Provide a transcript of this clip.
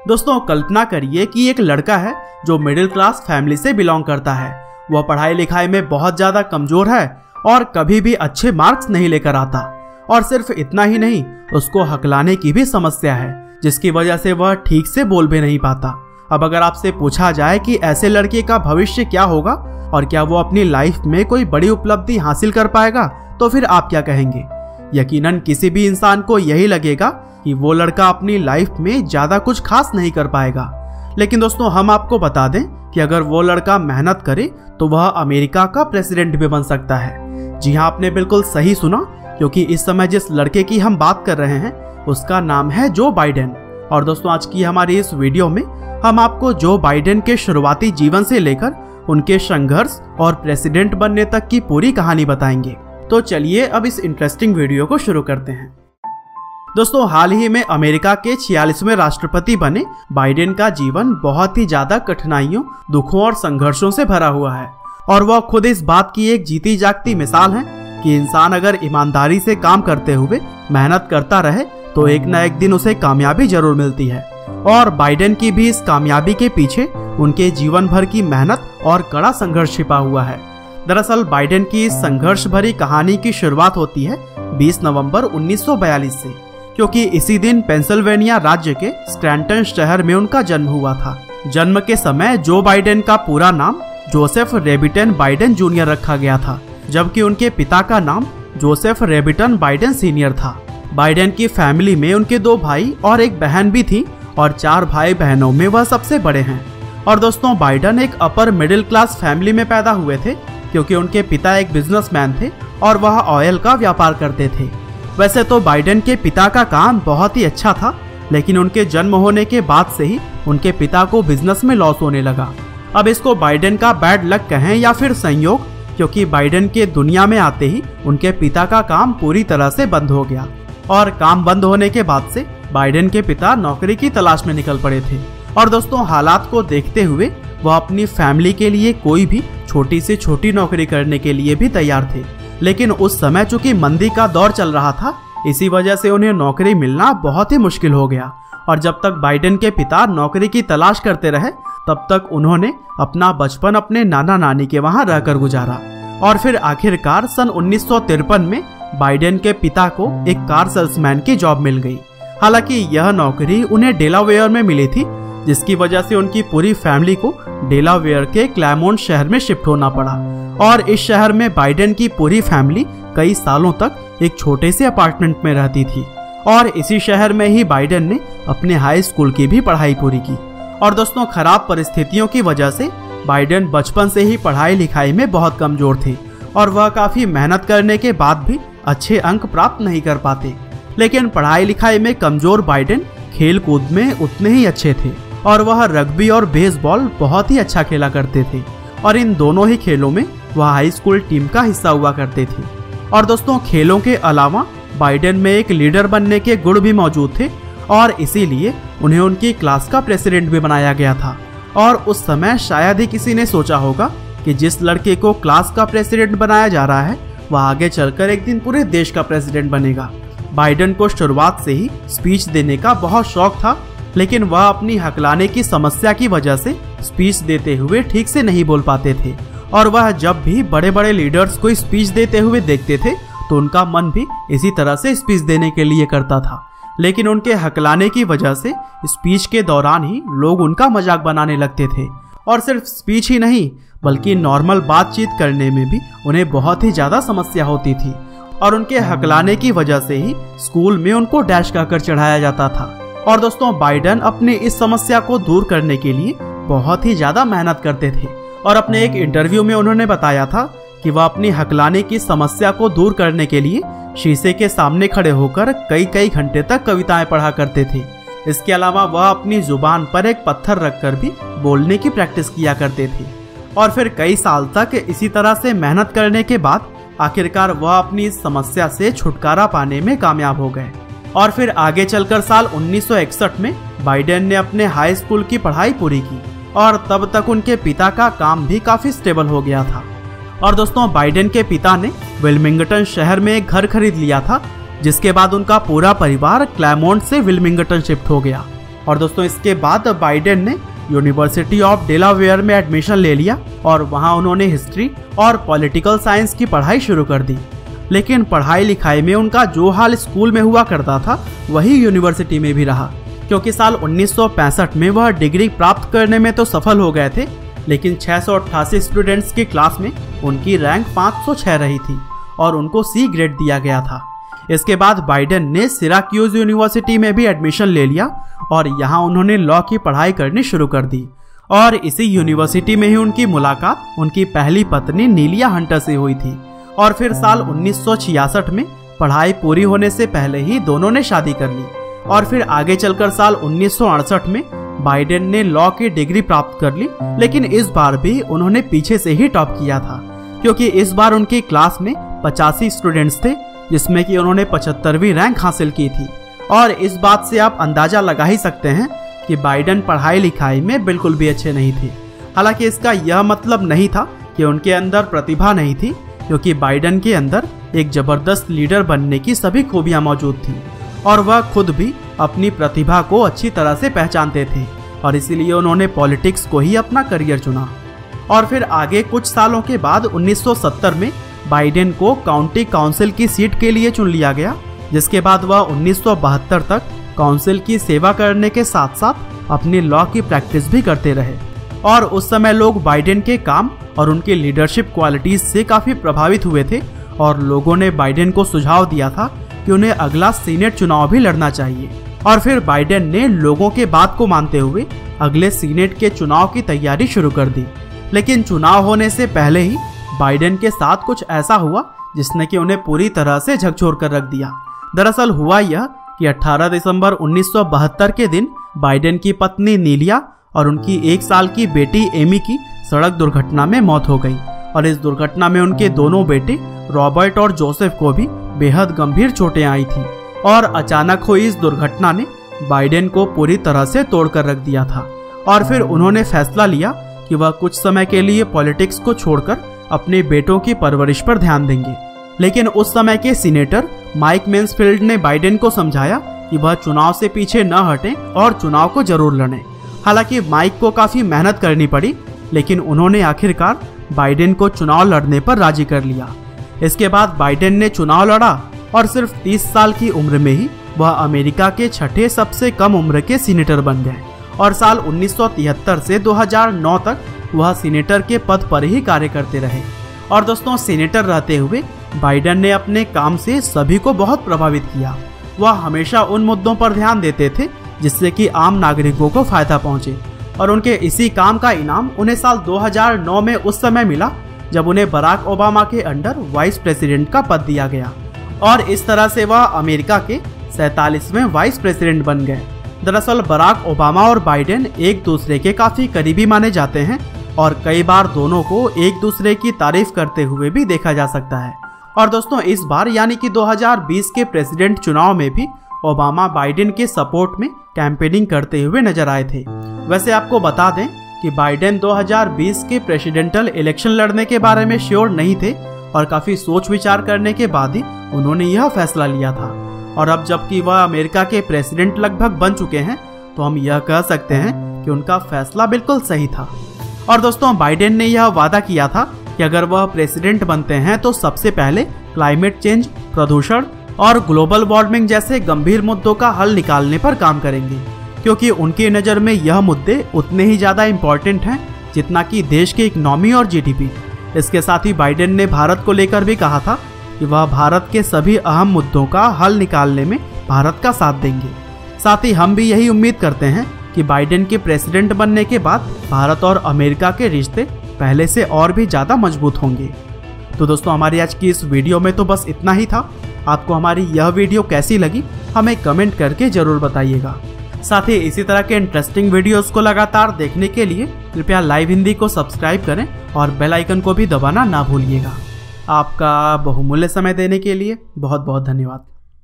दोस्तों, कल्पना करिए कि एक लड़का है जो मिडिल क्लास फैमिली से बिलोंग करता है। वह पढ़ाई लिखाई में बहुत ज़्यादा कमज़ोर है और कभी भी अच्छे मार्क्स नहीं लेकर आता। और सिर्फ़ इतना ही नहीं, उसको हकलाने की भी समस्या है, जिसकी वजह से वह ठीक से बोल भी नहीं पाता। अब अगर आपसे पूछा जाए कि ऐसे लड़के का भविष्य क्या होगा और क्या वो अपनी लाइफ में कोई बड़ी उपलब्धि हासिल कर पाएगा तो फिर आप क्या कहेंगे? यकीनन किसी भी इंसान को यही लगेगा कि वो लड़का अपनी लाइफ में ज़्यादा कुछ खास नहीं कर पाएगा। लेकिन दोस्तों, हम आपको बता दें कि अगर वो लड़का मेहनत करे तो वह अमेरिका का प्रेसिडेंट भी बन सकता है। जी हाँ आपने बिल्कुल सही सुना, क्योंकि इस समय जिस लड़के की हम बात कर रहे हैं, उसका नाम है जो बाइडेन। और दोस्तों, आज की हमारी इस वीडियो में हम आपको जो बाइडेन के शुरुआती जीवन से लेकर उनके संघर्ष और प्रेसिडेंट बनने तक की पूरी कहानी बताएँगे। तो चलिए, अब इस इंटरेस्टिंग वीडियो को शुरू करते हैं। दोस्तों, हाल ही में अमेरिका के छियालीसवें राष्ट्रपति बने बाइडेन का जीवन बहुत ही ज़्यादा कठिनाइयों, दुखों और संघर्षों से भरा हुआ है। और वह खुद इस बात की एक जीती जागती मिसाल है कि इंसान अगर ईमानदारी से काम करते हुए मेहनत करता रहे तो एक न एक दिन उसे कामयाबी ज़रूर मिलती है। और बाइडेन की भी इस कामयाबी के पीछे उनके जीवन भर की मेहनत और कड़ा संघर्ष छिपा हुआ है। दरअसल, बाइडेन की इस संघर्ष भरी कहानी की शुरुआत होती है 20 नवंबर 1942 से। क्योंकि इसी दिन पेंसिल्वेनिया राज्य के स्क्रैंटन शहर में उनका जन्म हुआ था। जन्म के समय जो बाइडेन का पूरा नाम जोसेफ रेबिटन बाइडेन जूनियर रखा गया था, जबकि उनके पिता का नाम जोसेफ रेबिटन बाइडेन सीनियर था। बाइडेन की फैमिली में उनके दो भाई और एक बहन भी थी और चार भाई बहनों में वह सबसे बड़े हैं। और दोस्तों, बाइडन एक अपर मिडिल क्लास फैमिली में पैदा हुए थे, क्योंकि उनके पिता एक बिजनेसमैन थे और वह ऑयल का व्यापार करते थे। वैसे तो बाइडेन के पिता का काम बहुत ही अच्छा था, लेकिन उनके जन्म होने के बाद से ही उनके पिता को बिज़नेस में लॉस होने लगा। अब इसको बाइडन का बैड लक कहें या फिर संयोग, क्योंकि बाइडन के दुनिया में आते ही उनके पिता का काम पूरी तरह से बंद हो गया। और काम बंद होने के बाद से बाइडेन के पिता नौकरी की तलाश में निकल पड़े थे। और दोस्तों, हालात को देखते हुए वह अपनी फैमिली के लिए कोई भी छोटी से छोटी नौकरी करने के लिए भी तैयार थे। लेकिन उस समय चूँकि मंदी का दौर चल रहा था, इसी वजह से उन्हें नौकरी मिलना बहुत ही मुश्किल हो गया। और जब तक बाइडेन के पिता नौकरी की तलाश करते रहे, तब तक उन्होंने अपना बचपन अपने नाना नानी के वहाँ रहकर गुजारा। और फिर आखिरकार सन उन्नीस सौ तिरपन में बाइडेन के पिता को एक कार सेल्समैन की जॉब मिल गई। हालाँकि यह नौकरी उन्हें डेलावेयर में मिली थी, जिसकी वजह से उनकी पूरी फैमिली को डेलावेयर के क्लैमोन शहर में शिफ्ट होना पड़ा। और इस शहर में बाइडेन की पूरी फैमिली कई सालों तक एक छोटे से अपार्टमेंट में रहती थी। और इसी शहर में ही बाइडेन ने अपने हाई स्कूल की भी पढ़ाई पूरी की। और दोस्तों, खराब परिस्थितियों की वजह से बाइडेन बचपन से ही पढ़ाई लिखाई में बहुत कमज़ोर थे और वह काफ़ी मेहनत करने के बाद भी अच्छे अंक प्राप्त नहीं कर पाते। लेकिन पढ़ाई लिखाई में कमज़ोर बाइडेन खेल कूद में उतने ही अच्छे थे और वह रग्बी और बेसबॉल बहुत ही अच्छा खेला करते थे। और इन दोनों ही खेलों में वह हाई स्कूल टीम का हिस्सा हुआ करते थे। और दोस्तों, खेलों के अलावा बाइडेन में एक लीडर बनने के गुण भी मौजूद थे और इसीलिए उन्हें उनकी क्लास का प्रेसिडेंट भी बनाया गया था। और उस समय शायद ही किसी ने सोचा होगा कि जिस लड़के को क्लास का प्रेसिडेंट बनाया जा रहा है, वह आगे चलकर एक दिन पूरे देश का प्रेसिडेंट बनेगा। बाइडन को शुरुआत से ही स्पीच देने का बहुत शौक था, लेकिन वह अपनी हकलाने की समस्या की वजह से स्पीच देते हुए ठीक से नहीं बोल पाते थे। और वह जब भी बड़े बड़े लीडर्स को स्पीच देते हुए देखते थे तो उनका मन भी इसी तरह से स्पीच देने के लिए करता था। लेकिन उनके हकलाने की वजह से स्पीच के दौरान ही लोग उनका मज़ाक बनाने लगते थे। और सिर्फ़ स्पीच ही नहीं, बल्कि नॉर्मल बातचीत करने में भी उन्हें बहुत ही ज़्यादा समस्या होती थी। और उनके हकलाने की वजह से ही स्कूल में उनको डैश कहकर चढ़ाया जाता था। और दोस्तों बाइडन अपनी इस समस्या को दूर करने के लिए बहुत ही ज़्यादा मेहनत करते थे। और अपने एक इंटरव्यू में उन्होंने बताया था कि वह अपनी हकलाने की समस्या को दूर करने के लिए शीशे के सामने खड़े होकर कई कई घंटे तक कविताएँ पढ़ा करते थे। इसके अलावा वह अपनी ज़ुबान पर एक पत्थर रखकर भी बोलने की प्रैक्टिस किया करते थे। और फिर कई साल तक इसी तरह से मेहनत करने के बाद आखिरकार वह अपनी इस समस्या से छुटकारा पाने में कामयाब हो गए। और फिर आगे चलकर साल 1961 में बाइडेन ने अपने हाई स्कूल की पढ़ाई पूरी की। और तब तक उनके पिता का काम भी काफ़ी स्टेबल हो गया था। और दोस्तों बाइडेन के पिता ने विलमिंगटन शहर में एक घर खरीद लिया था, जिसके बाद उनका पूरा परिवार क्लैमोन्ट से विलमिंगटन शिफ्ट हो गया। और दोस्तों, इसके बाद बाइडेन ने यूनिवर्सिटी ऑफ़ डेलावेयर में एडमिशन ले लिया और वहाँ उन्होंने हिस्ट्री और पॉलिटिकल साइंस की पढ़ाई शुरू कर दी। लेकिन पढ़ाई लिखाई में उनका जो हाल स्कूल में हुआ करता था, वही यूनिवर्सिटी में भी रहा। क्योंकि साल 1965 में वह डिग्री प्राप्त करने में तो सफल हो गए थे, लेकिन अट्ठासी स्टूडेंट्स की क्लास में उनकी रैंक 506 रही थी और उनको सी ग्रेड दिया गया था। इसके बाद बाइडेन ने सिराक्यूज यूनिवर्सिटी में भी एडमिशन ले लिया और यहाँ उन्होंने लॉ की पढ़ाई करनी शुरू कर दी। और इसी यूनिवर्सिटी में ही उनकी मुलाकात, उनकी पहली पत्नी नीलिया हंटर से हुई थी और फिर साल 1966 में पढ़ाई पूरी होने से पहले ही दोनों ने शादी कर ली। और फिर आगे चलकर साल 1968 में बाइडेन ने लॉ की डिग्री प्राप्त कर ली, लेकिन इस बार भी उन्होंने पीछे से ही टॉप किया था, क्योंकि इस बार उनकी क्लास में पचासी स्टूडेंट्स थे, जिसमें कि उन्होंने पचहत्तरवीं रैंक हासिल की थी। और इस बात से आप अंदाज़ा लगा ही सकते हैं कि बाइडन पढ़ाई लिखाई में बिल्कुल भी अच्छे नहीं थे। हालाँकि इसका यह मतलब नहीं था कि उनके अंदर प्रतिभा नहीं थी, क्योंकि बाइडन के अंदर एक ज़बरदस्त लीडर बनने की सभी खूबियाँ मौजूद थी। और वह खुद भी अपनी प्रतिभा को अच्छी तरह से पहचानते थे और इसीलिए उन्होंने पॉलिटिक्स को ही अपना करियर चुना। और फिर आगे कुछ सालों के बाद 1970 में बाइडेन को काउंटी काउंसिल की सीट के लिए चुन लिया गया, जिसके बाद वह 1972 तक काउंसिल की सेवा करने के साथ साथ अपनी लॉ की प्रैक्टिस भी करते रहे। और उस समय लोग बाइडेन के काम और उनकी लीडरशिप क्वालिटीज से काफ़ी प्रभावित हुए थे और लोगों ने बाइडेन को सुझाव दिया था कि उन्हें अगला सीनेट चुनाव भी लड़ना चाहिए। और फिर बाइडेन ने लोगों के बात को मानते हुए अगले सीनेट के चुनाव की तैयारी शुरू कर दी। लेकिन चुनाव होने से पहले ही बाइडेन के साथ कुछ ऐसा हुआ जिसने कि उन्हें पूरी तरह से झकझोर कर रख दिया। दरअसल हुआ यह कि 18 दिसंबर 1972 के दिन बाइडेन की पत्नी नीलिया और उनकी एक साल की बेटी एमी की सड़क दुर्घटना में मौत हो गई। और इस दुर्घटना में उनके दोनों बेटे रॉबर्ट और जोसेफ को भी बेहद गंभीर चोटें आई थी और अचानक हुई इस दुर्घटना ने बाइडेन को पूरी तरह से तोड़कर रख दिया था और फिर उन्होंने फैसला लिया कि वह कुछ समय के लिए पॉलिटिक्स को छोड़कर अपने बेटों की परवरिश पर ध्यान देंगे। लेकिन उस समय के सीनेटर माइक मेन्सफील्ड ने बाइडेन को समझाया कि वह चुनाव से पीछे न हटें और चुनाव को ज़रूर लड़ें। हालाँकि माइक को काफ़ी मेहनत करनी पड़ी, लेकिन उन्होंने आखिरकार बाइडेन को चुनाव लड़ने पर राज़ी कर लिया। इसके बाद बाइडेन ने चुनाव लड़ा और सिर्फ़ 30 साल की उम्र में ही वह अमेरिका के छठे सबसे कम उम्र के सीनेटर बन गए और साल 1973 से 2009 तक वह सीनेटर के पद पर ही कार्य करते रहे। और दोस्तों, सीनेटर रहते हुए बाइडन ने अपने काम से सभी को बहुत प्रभावित किया। वह हमेशा उन मुद्दों पर ध्यान देते थे जिससे कि आम नागरिकों को फ़ायदा पहुँचे। और उनके इसी काम का इनाम उन्हें साल 2009 में उस समय मिला, जब उन्हें बराक ओबामा के अंडर वाइस प्रेसिडेंट का पद दिया गया। और इस तरह से वह अमेरिका के सैतालीसवें वाइस प्रेसिडेंट बन गए। दरअसल, बराक ओबामा और बाइडेन एक दूसरे के काफ़ी करीबी माने जाते हैं और कई बार दोनों को एक दूसरे की तारीफ़ करते हुए भी देखा जा सकता है। और दोस्तों, इस बार यानी कि 2020 के प्रेसिडेंट चुनाव में भी ओबामा बाइडेन के सपोर्ट में कैंपेनिंग करते हुए नज़र आए थे। वैसे आपको बता दें कि बाइडेन 2020 के प्रेसिडेंटल इलेक्शन लड़ने के बारे में श्योर नहीं थे और काफ़ी सोच विचार करने के बाद ही उन्होंने यह फैसला लिया था। और अब जबकि वह अमेरिका के प्रेसिडेंट लगभग बन चुके हैं तो हम यह कह सकते हैं कि उनका फैसला बिल्कुल सही था। और दोस्तों, बाइडेन ने यह वादा किया था कि अगर वह प्रेसिडेंट बनते हैं तो सबसे पहले क्लाइमेट चेंज, प्रदूषण और ग्लोबल वार्मिंग जैसे गंभीर मुद्दों का हल निकालने पर काम करेंगे, क्योंकि उनकी नज़र में यह मुद्दे उतने ही ज़्यादा इम्पोर्टेंट हैं जितना कि देश की इकोनॉमी और जीडीपी इसके साथ ही बाइडेन ने भारत को लेकर भी कहा था कि वह भारत के सभी अहम मुद्दों का हल निकालने में भारत का साथ देंगे। साथ ही हम भी यही उम्मीद करते हैं कि बाइडेन के प्रेसिडेंट बनने के बाद भारत और अमेरिका के रिश्ते पहले से और भी ज़्यादा मज़बूत होंगे। तो दोस्तों, हमारी आज की इस वीडियो में तो बस इतना ही था। आपको हमारी यह वीडियो कैसी लगी, हमें कमेंट करके ज़रूर बताइएगा। साथ ही इसी तरह के इंटरेस्टिंग वीडियोस को लगातार देखने के लिए कृपया लाइव हिंदी को सब्सक्राइब करें और बेल आइकन को भी दबाना ना भूलिएगा। आपका बहुमूल्य समय देने के लिए बहुत बहुत धन्यवाद।